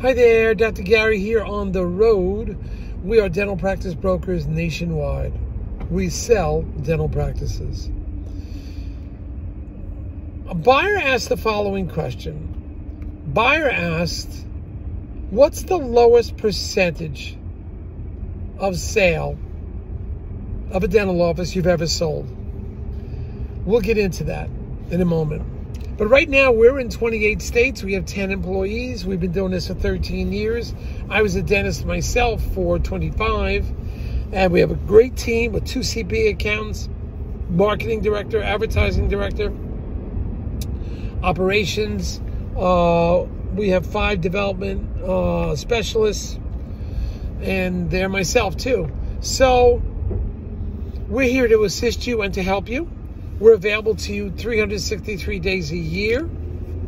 Hi there, Dr. Gary here on the road. We are dental practice brokers nationwide. We sell dental practices. A buyer asked the following question. Buyer asked, what's the lowest percentage of sale of a dental office you've ever sold? We'll get into that in a moment. But right now, we're in 28 states. We have 10 employees. We've been doing this for 13 years. I was a dentist myself for 25. And we have a great team with two CPA accountants, marketing director, advertising director, operations. Uh, we have five development uh, specialists, and they're myself too. So we're here to assist you and to help you. We're available to you 363 days a year.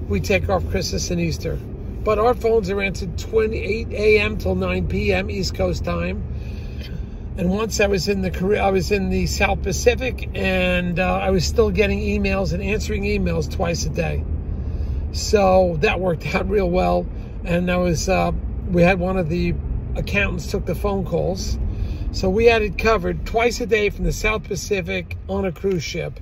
We take off Christmas and Easter. But our phones are answered 28 a.m. till 9 p.m. East Coast time. And once I was in the career, I was in the South Pacific, and uh, I was still getting emails and answering emails twice a day. So that worked out real well. And I was, uh, we had one of the accountants took the phone calls. So we had it covered twice a day from the South Pacific on a cruise ship.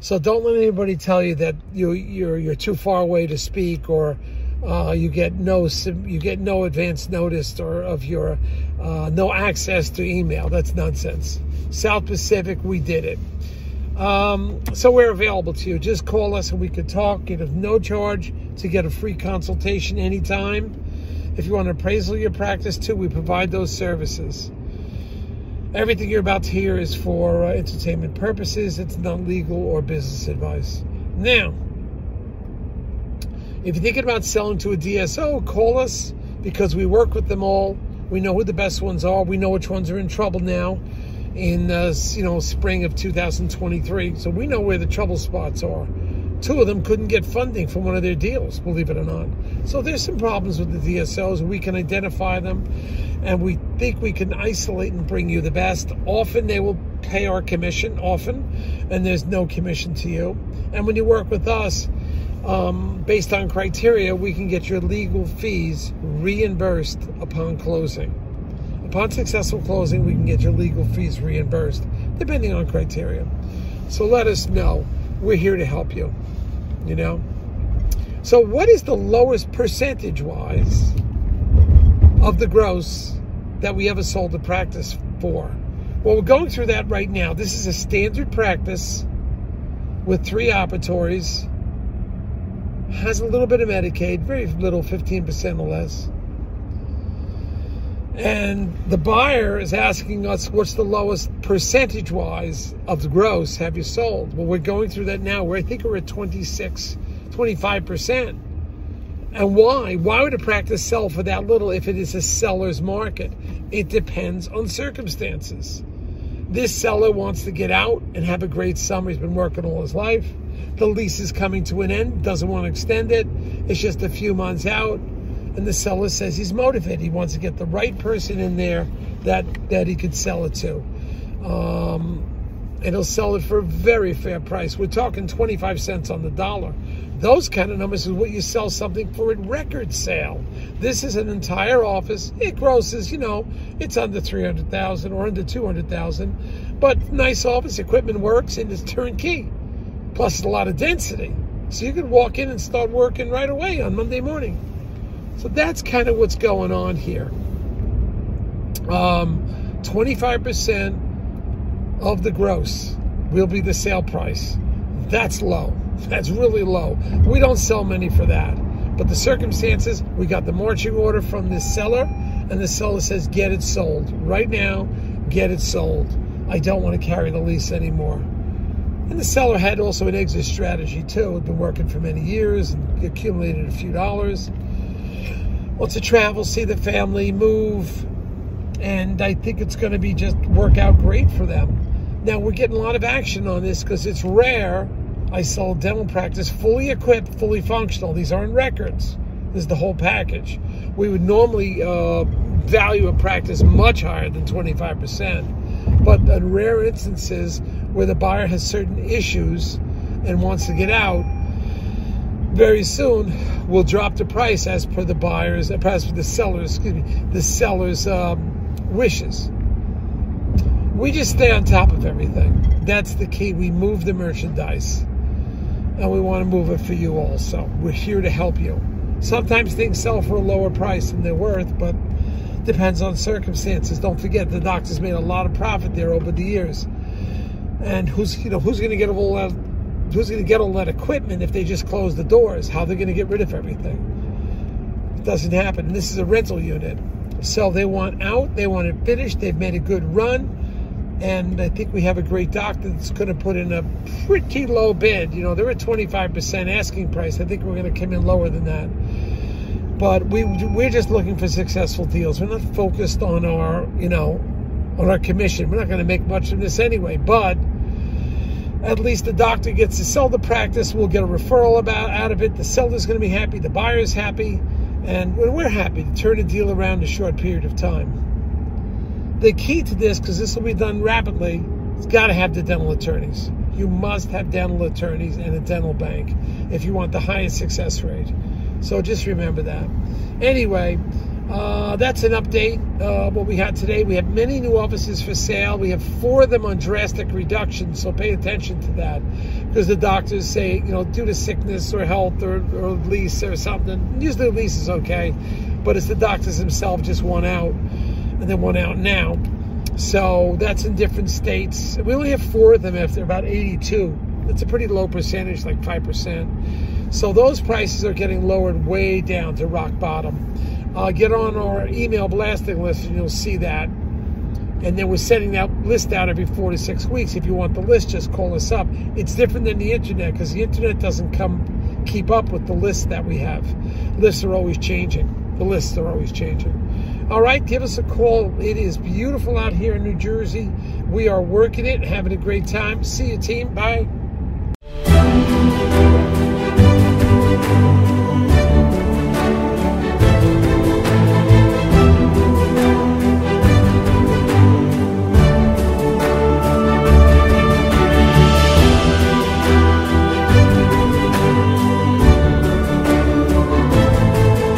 So don't let anybody tell you that you you're you're too far away to speak or uh, you get no you get no advance notice or of your uh, no access to email. That's nonsense. South Pacific, we did it. Um, so we're available to you. Just call us and we could talk. You have no charge to get a free consultation anytime. If you want an appraisal of your practice too, we provide those services. Everything you're about to hear is for uh, entertainment purposes. It's not legal or business advice. Now, if you're thinking about selling to a DSO, call us because we work with them all. We know who the best ones are. We know which ones are in trouble now in uh, you know spring of 2023. So we know where the trouble spots are. Two of them couldn't get funding for one of their deals, believe it or not. So there's some problems with the DSOs. We can identify them and we think we can isolate and bring you the best. Often they will pay our commission, often, and there's no commission to you. And when you work with us, um, based on criteria, we can get your legal fees reimbursed upon closing. Upon successful closing, we can get your legal fees reimbursed, depending on criteria. So let us know. We're here to help you you know? So, what is the lowest percentage wise of the gross that we ever sold a practice for? Well, we're going through that right now. This is a standard practice with three operatories, has a little bit of Medicaid, very little, 15% or less. And the buyer is asking us what's the lowest percentage wise of the gross have you sold? Well, we're going through that now. Where I think we're at 26, 25%. And why? Why would a practice sell for that little if it is a seller's market? It depends on circumstances. This seller wants to get out and have a great summer. He's been working all his life. The lease is coming to an end, doesn't want to extend it. It's just a few months out and the seller says he's motivated. He wants to get the right person in there that that he could sell it to. Um, and he'll sell it for a very fair price. We're talking 25 cents on the dollar. Those kind of numbers is what you sell something for at record sale. This is an entire office. It grosses, you know, it's under 300,000 or under 200,000, but nice office equipment works and it's turnkey. Plus, a lot of density. So you can walk in and start working right away on Monday morning. So that's kind of what's going on here. Um, 25% of the gross will be the sale price. That's low. That's really low. We don't sell many for that. But the circumstances, we got the marching order from the seller, and the seller says, get it sold. Right now, get it sold. I don't want to carry the lease anymore. And the seller had also an exit strategy too. Had been working for many years and accumulated a few dollars wants to travel, see the family, move, and I think it's going to be just work out great for them. Now we're getting a lot of action on this because it's rare. I sell dental practice fully equipped, fully functional. These aren't records. This is the whole package. We would normally uh, value a practice much higher than 25%. But in rare instances where the buyer has certain issues and wants to get out, very soon we'll drop the price as per the buyers, as per the sellers, excuse me, the sellers' um, wishes. We just stay on top of everything. That's the key. We move the merchandise, and we want to move it for you also. We're here to help you. Sometimes things sell for a lower price than they're worth, but depends on circumstances. Don't forget the doctors made a lot of profit there over the years. And who's you know who's going to get all that who's going to get all that equipment if they just close the doors? How they're going to get rid of everything? It doesn't happen. And this is a rental unit. So they want out, they want it finished, they've made a good run. And I think we have a great doctor that's going to put in a pretty low bid. You know, they're at 25% asking price. I think we're going to come in lower than that. But we, we're just looking for successful deals. We're not focused on our, you know, on our commission. We're not going to make much of this anyway. But at least the doctor gets to sell the practice. We'll get a referral about out of it. The seller's going to be happy. The buyer's happy. And we're happy to turn a deal around in a short period of time. The key to this, because this will be done rapidly, it's got to have the dental attorneys. You must have dental attorneys and a dental bank if you want the highest success rate. So just remember that. Anyway, uh, that's an update. Uh, what we had today. We have many new offices for sale. We have four of them on drastic reduction, so pay attention to that because the doctors say, you know, due to sickness or health or, or lease or something. Usually, lease is okay, but it's the doctors themselves just want out and they want out now. So that's in different states. We only have four of them after about 82. That's a pretty low percentage, like 5%. So those prices are getting lowered way down to rock bottom uh, get on our email blasting list and you'll see that. And then we're sending that list out every four to six weeks. If you want the list, just call us up. It's different than the internet because the internet doesn't come keep up with the list that we have. Lists are always changing. The lists are always changing. All right, give us a call. It is beautiful out here in New Jersey. We are working it, having a great time. See you, team. Bye.